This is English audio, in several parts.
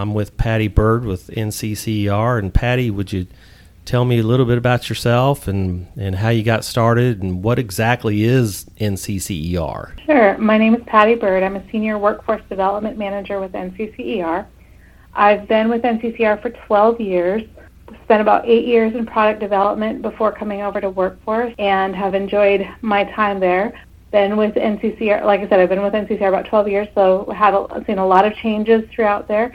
I'm with Patty Bird with NCCER. And Patty, would you tell me a little bit about yourself and, and how you got started and what exactly is NCCER? Sure. My name is Patty Bird. I'm a Senior Workforce Development Manager with NCCER. I've been with NCCER for 12 years. Spent about eight years in product development before coming over to workforce and have enjoyed my time there been with NCCER, like I said, I've been with NCCER about 12 years, so had a, seen a lot of changes throughout there.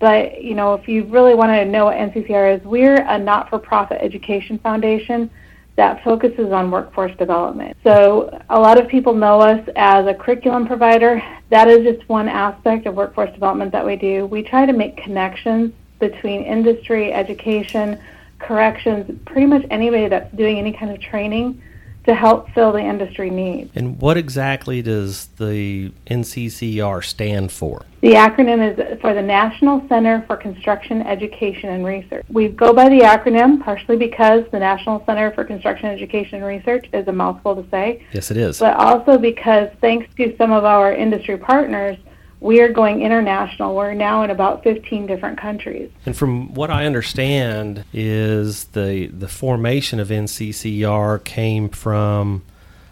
But you know, if you really want to know what NCCER is, we're a not-for-profit education foundation that focuses on workforce development. So a lot of people know us as a curriculum provider. That is just one aspect of workforce development that we do. We try to make connections between industry, education, corrections, pretty much anybody that's doing any kind of training to help fill the industry needs. And what exactly does the NCCR stand for? The acronym is for the National Center for Construction Education and Research. We go by the acronym partially because the National Center for Construction Education and Research is a mouthful to say. Yes, it is. But also because thanks to some of our industry partners, we are going international. We're now in about 15 different countries. And from what I understand is the the formation of NCCR came from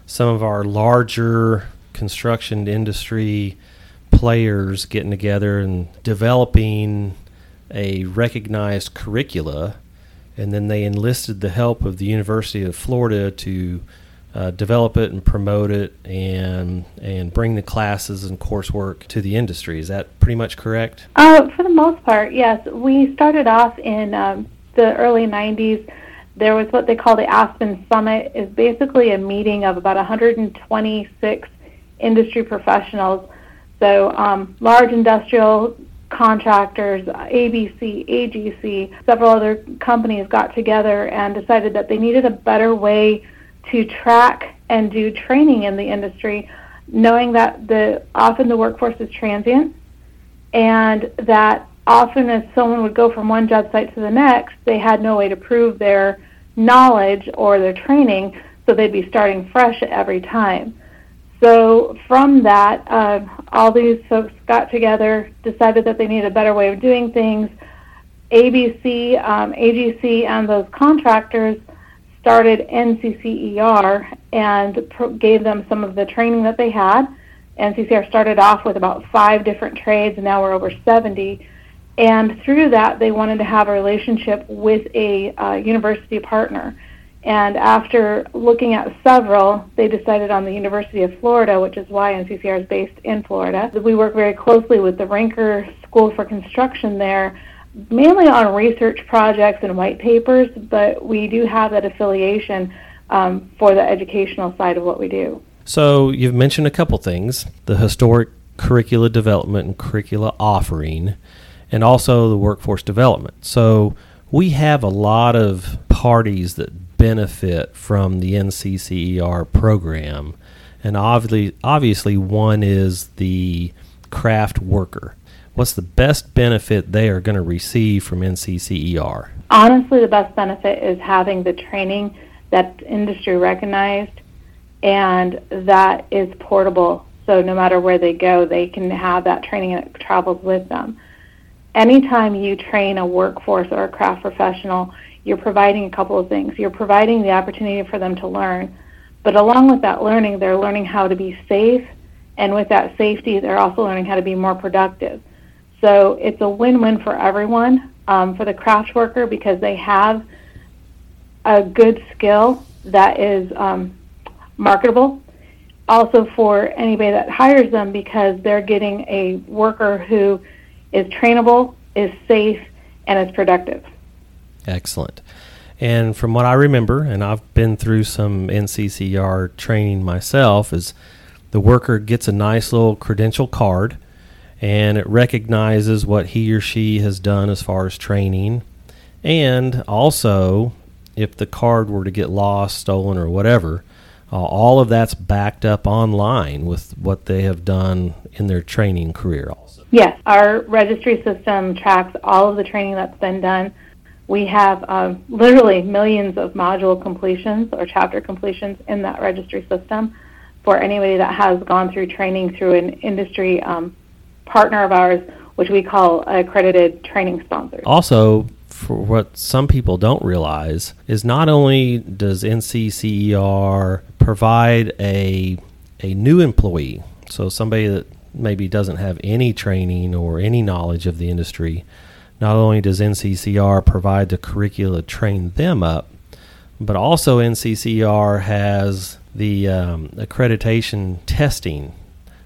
some of our larger construction industry players getting together and developing a recognized curricula and then they enlisted the help of the University of Florida to uh, develop it and promote it and and bring the classes and coursework to the industry. Is that pretty much correct? Uh, for the most part, yes. We started off in um, the early 90s. There was what they call the Aspen Summit. is basically a meeting of about 126 industry professionals. So um, large industrial contractors, ABC, AGC, several other companies got together and decided that they needed a better way to track and do training in the industry, knowing that the often the workforce is transient, and that often as someone would go from one job site to the next, they had no way to prove their knowledge or their training, so they'd be starting fresh every time. So from that, uh, all these folks got together, decided that they needed a better way of doing things. ABC, um, AGC, and those contractors started NCCER and pro- gave them some of the training that they had. NCCER started off with about five different trades, and now we're over 70. And through that, they wanted to have a relationship with a uh, university partner. And after looking at several, they decided on the University of Florida, which is why NCCER is based in Florida. We work very closely with the Rinker School for Construction there mainly on research projects and white papers, but we do have that affiliation um, for the educational side of what we do. So you've mentioned a couple things: the historic curricula development and curricula offering, and also the workforce development. So we have a lot of parties that benefit from the NCCER program, and obviously, obviously, one is the craft worker what's the best benefit they are going to receive from NCCER? Honestly, the best benefit is having the training that's industry recognized and that is portable. So no matter where they go, they can have that training and it travels with them. Anytime you train a workforce or a craft professional, you're providing a couple of things. You're providing the opportunity for them to learn, but along with that learning, they're learning how to be safe, and with that safety, they're also learning how to be more productive. So it's a win-win for everyone, um, for the craft worker because they have a good skill that is um, marketable. Also for anybody that hires them because they're getting a worker who is trainable, is safe, and is productive. Excellent. And from what I remember, and I've been through some NCCR training myself, is the worker gets a nice little credential card and it recognizes what he or she has done as far as training. And also, if the card were to get lost, stolen, or whatever, uh, all of that's backed up online with what they have done in their training career. Also. Yes, our registry system tracks all of the training that's been done. We have um, literally millions of module completions or chapter completions in that registry system for anybody that has gone through training through an industry um, partner of ours, which we call accredited training sponsors. Also, for what some people don't realize is not only does NCCER provide a a new employee, so somebody that maybe doesn't have any training or any knowledge of the industry, not only does NCCER provide the curricula to train them up, but also NCCER has the um, accreditation testing.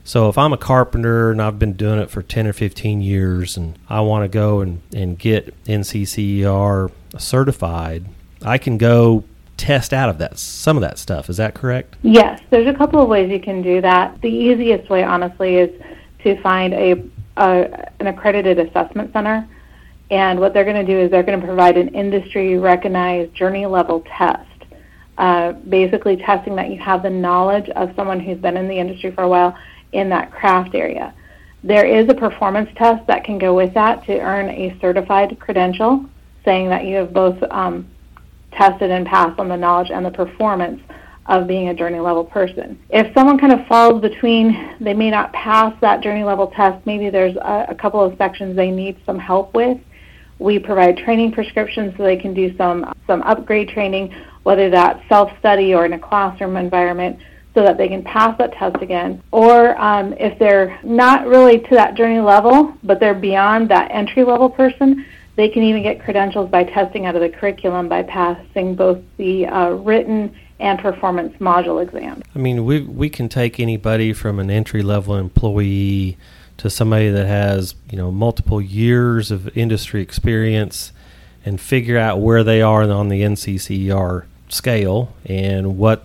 So if I'm a carpenter and I've been doing it for 10 or 15 years and I want to go and, and get NCCER certified, I can go test out of that some of that stuff. Is that correct? Yes, there's a couple of ways you can do that. The easiest way, honestly, is to find a, a an accredited assessment center, and what they're going to do is they're going to provide an industry recognized journey level test. Uh, basically, testing that you have the knowledge of someone who's been in the industry for a while in that craft area. There is a performance test that can go with that to earn a certified credential, saying that you have both um, tested and passed on the knowledge and the performance of being a journey level person. If someone kind of falls between, they may not pass that journey level test, maybe there's a, a couple of sections they need some help with. We provide training prescriptions so they can do some, some upgrade training, whether that's self study or in a classroom environment, so that they can pass that test again. Or um, if they're not really to that journey level, but they're beyond that entry level person, they can even get credentials by testing out of the curriculum by passing both the uh, written and performance module exams. I mean, we we can take anybody from an entry level employee to somebody that has you know multiple years of industry experience and figure out where they are on the NCCER scale and what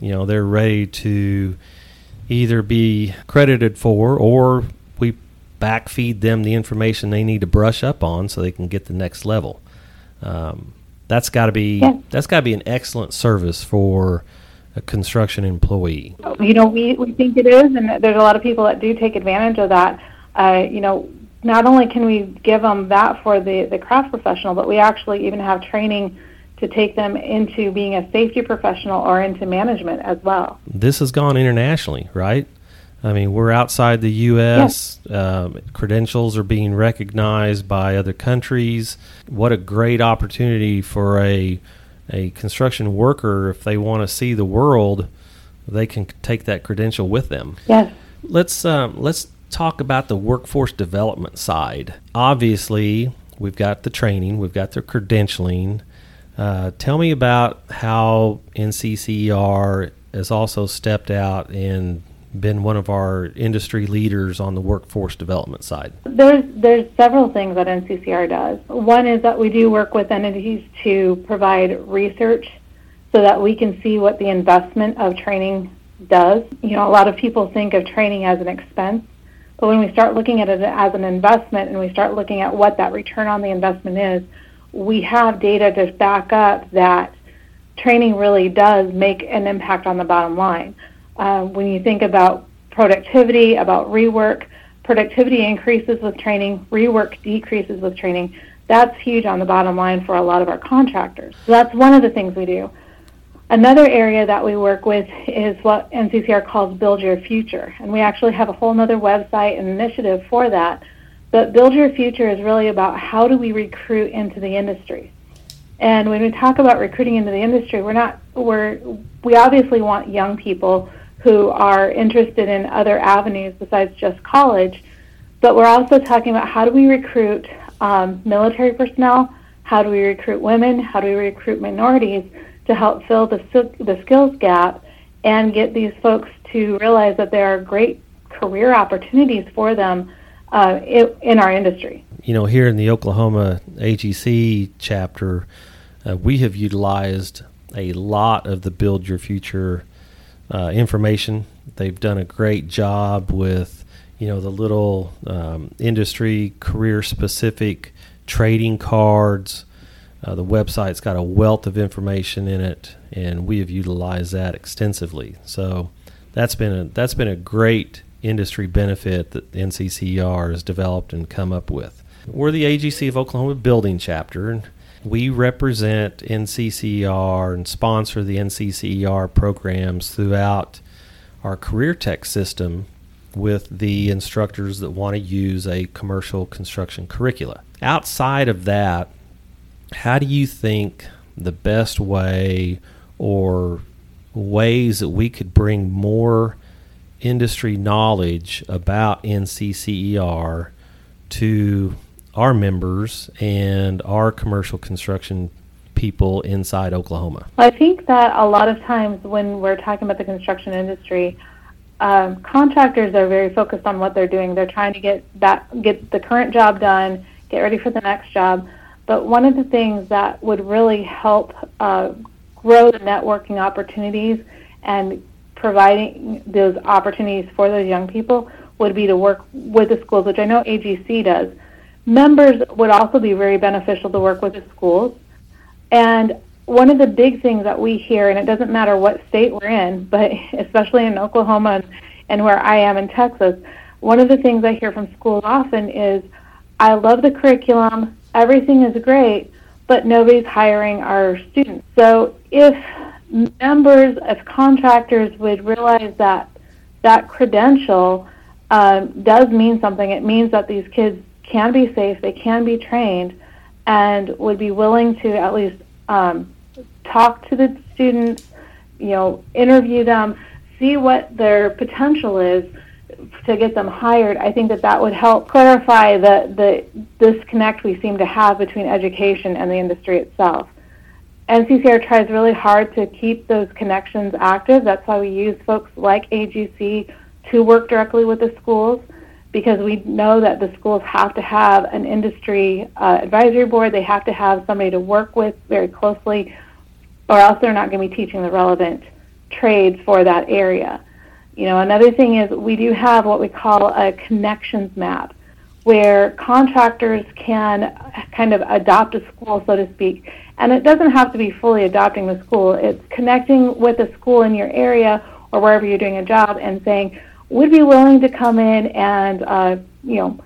you know they're ready to either be credited for or we backfeed them the information they need to brush up on so they can get the next level. Um, that's got to be yeah. that's got to be an excellent service for a construction employee. You know, we, we think it is, and there's a lot of people that do take advantage of that. Uh, you know, not only can we give them that for the, the craft professional, but we actually even have training to take them into being a safety professional or into management as well. This has gone internationally, right? I mean, we're outside the U.S. Yes. Um, credentials are being recognized by other countries. What a great opportunity for a a construction worker if they want to see the world, they can take that credential with them. Yes. Let's um, let's talk about the workforce development side. Obviously, we've got the training, we've got the credentialing. Uh, tell me about how NCCER has also stepped out and been one of our industry leaders on the workforce development side? There's there's several things that NCCER does. One is that we do work with entities to provide research so that we can see what the investment of training does. You know, a lot of people think of training as an expense, but when we start looking at it as an investment and we start looking at what that return on the investment is, we have data to back up that training really does make an impact on the bottom line. Uh, when you think about productivity, about rework, productivity increases with training, rework decreases with training. That's huge on the bottom line for a lot of our contractors. So that's one of the things we do. Another area that we work with is what NCCER calls Build Your Future, and we actually have a whole other website and initiative for that. But Build Your Future is really about how do we recruit into the industry. And when we talk about recruiting into the industry, we're not we're we obviously want young people who are interested in other avenues besides just college. But we're also talking about how do we recruit um, military personnel, how do we recruit women, how do we recruit minorities to help fill the, the skills gap and get these folks to realize that there are great career opportunities for them uh, in our industry. You know, here in the Oklahoma AGC chapter, uh, we have utilized a lot of the Build Your Future uh, information. They've done a great job with you know the little um, industry career specific trading cards. Uh, the website's got a wealth of information in it, and we have utilized that extensively. So that's been a that's been a great industry benefit that the NCCER has developed and come up with. We're the AGC of Oklahoma Building Chapter, and we represent NCCER and sponsor the NCCER programs throughout our career tech system. with the instructors that want to use a commercial construction curricula. Outside of that, how do you think the best way or ways that we could bring more industry knowledge about NCCER to our members and our commercial construction people inside Oklahoma? I think that a lot of times when we're talking about the construction industry, um, contractors are very focused on what they're doing. They're trying to get that get the current job done, get ready for the next job. But one of the things that would really help uh, grow the networking opportunities and providing those opportunities for those young people would be to work with the schools, which I know AGC does. Members would also be very beneficial to work with the schools. And one of the big things that we hear, and it doesn't matter what state we're in, but especially in Oklahoma and, where I am in Texas, one of the things I hear from schools often is, I love the curriculum, everything is great, but nobody's hiring our students. So if members, if contractors would realize that that credential um, does mean something, it means that these kids can be safe, they can be trained, and would be willing to at least um, talk to the students, you know, interview them, see what their potential is to get them hired. I think that that would help clarify the, the disconnect we seem to have between education and the industry itself. NCCER tries really hard to keep those connections active. That's why we use folks like AGC to work directly with the schools because we know that the schools have to have an industry uh, advisory board. They have to have somebody to work with very closely, or else they're not going to be teaching the relevant trades for that area. You know, another thing is we do have what we call a connections map, where contractors can kind of adopt a school, so to speak, and it doesn't have to be fully adopting the school. It's connecting with a school in your area or wherever you're doing a job and saying, would be willing to come in and, uh, you know,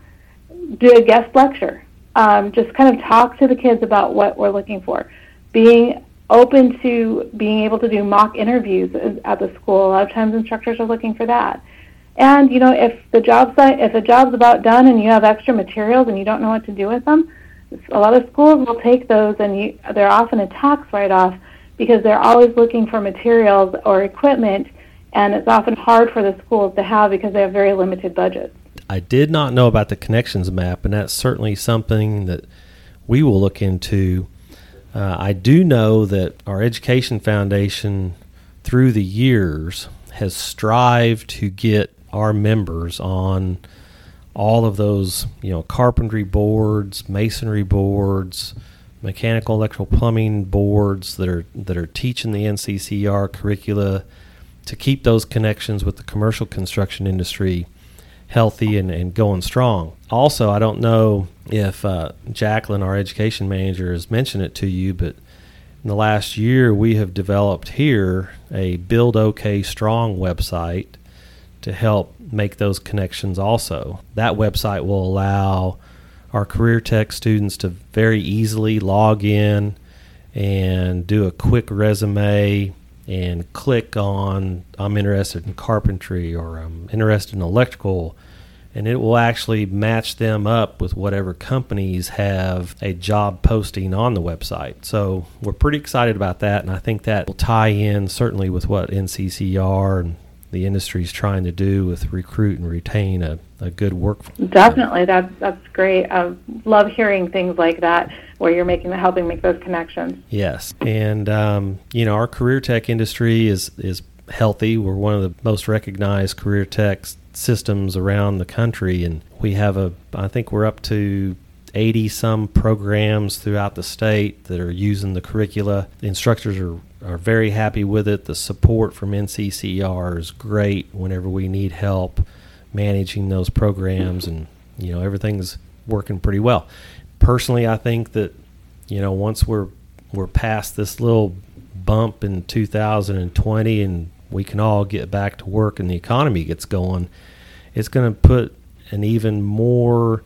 do a guest lecture. Um, just kind of talk to the kids about what we're looking for. Being open to being able to do mock interviews at the school. A lot of times instructors are looking for that. And you know, if the job site, if a job's about done and you have extra materials and you don't know what to do with them, a lot of schools will take those and you, they're often a tax write-off because they're always looking for materials or equipment and it's often hard for the schools to have because they have very limited budgets. I did not know about the connections map, and that's certainly something that we will look into. Uh, I do know that our Education Foundation, through the years, has strived to get our members on all of those, you know, carpentry boards, masonry boards, mechanical, electrical, plumbing boards that are that are teaching the NCCER curricula to keep those connections with the commercial construction industry healthy and, and going strong. Also, I don't know if uh, Jacqueline, our education manager, has mentioned it to you, but in the last year, we have developed here a Build OK Strong website to help make those connections also. That website will allow our career tech students to very easily log in and do a quick resume and click on I'm interested in carpentry or I'm interested in electrical and it will actually match them up with whatever companies have a job posting on the website. So we're pretty excited about that and I think that will tie in certainly with what NCCR and the industry is trying to do with recruit and retain a, a good workforce. Definitely, that's that's great. I love hearing things like that where you're making the helping make those connections. Yes, and um, you know our career tech industry is is healthy. We're one of the most recognized career tech systems around the country, and we have a I think we're up to 80 some programs throughout the state that are using the curricula. The instructors are are very happy with it. The support from NCCR is great whenever we need help managing those programs, and you know everything's working pretty well. Personally, I think that you know once we're we're past this little bump in 2020 and we can all get back to work and the economy gets going, it's going to put an even more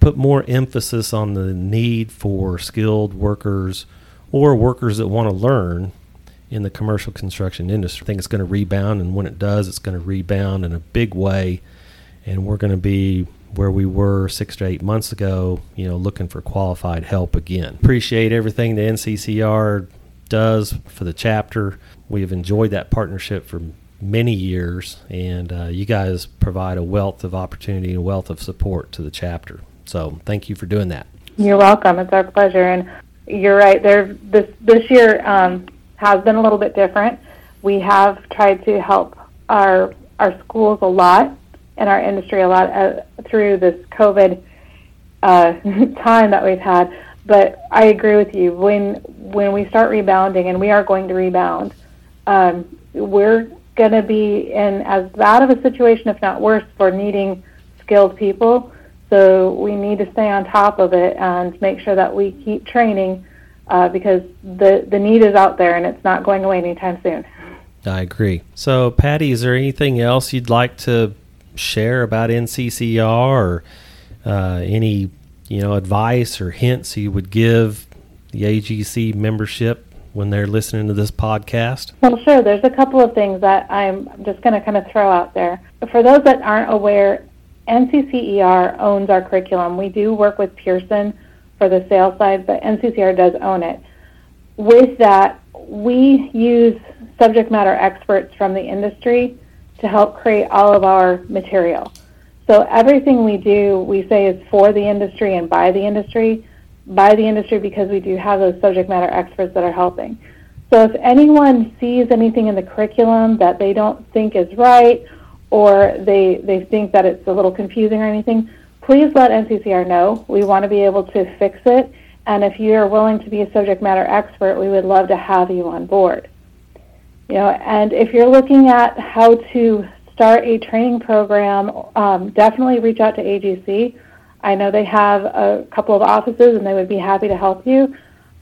put more emphasis on the need for skilled workers or workers that want to learn in the commercial construction industry. I think it's going to rebound, and when it does, it's going to rebound in a big way and we're going to be where we were six to eight months ago, you know, looking for qualified help again. Appreciate everything the NCCR does for the chapter. We have enjoyed that partnership for many years, and uh, you guys provide a wealth of opportunity and a wealth of support to the chapter. So thank you for doing that. You're welcome. It's our pleasure. And you're right. There, this this year um, has been a little bit different. We have tried to help our our schools a lot and our industry a lot uh, through this COVID uh, time that we've had. But I agree with you. When when we start rebounding, and we are going to rebound, um, we're going to be in as bad of a situation, if not worse, for needing skilled people. So we need to stay on top of it and make sure that we keep training uh, because the the need is out there and it's not going away anytime soon. I agree. So, Patty, is there anything else you'd like to share about NCCR or uh, any you know advice or hints you would give the AGC membership when they're listening to this podcast? Well, sure. There's a couple of things that I'm just going to kind of throw out there. For those that aren't aware, NCCER owns our curriculum. We do work with Pearson for the sales side, but NCCER does own it. With that, we use subject matter experts from the industry to help create all of our material. So everything we do, we say is for the industry and by the industry. By the industry because we do have those subject matter experts that are helping. So if anyone sees anything in the curriculum that they don't think is right or they, they think that it's a little confusing or anything, please let NCCR know. We want to be able to fix it. And if you're willing to be a subject matter expert, we would love to have you on board. You know, and if you're looking at how to start a training program, um, definitely reach out to AGC. I know they have a couple of offices and they would be happy to help you.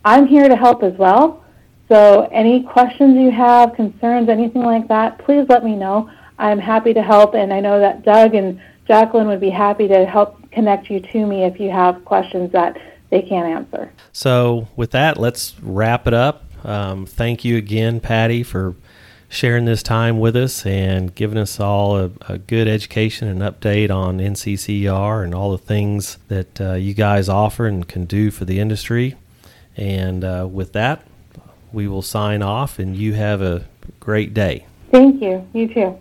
I'm here to help as well. So any questions you have, concerns, anything like that, please let me know. I'm happy to help, and I know that Doug and Jacqueline would be happy to help connect you to me if you have questions that they can't answer. So, with that, let's wrap it up. Um, thank you again, Patty, for sharing this time with us and giving us all a, a good education and update on NCCR and all the things that uh, you guys offer and can do for the industry. And uh, with that, we will sign off, and you have a great day. Thank you. You too.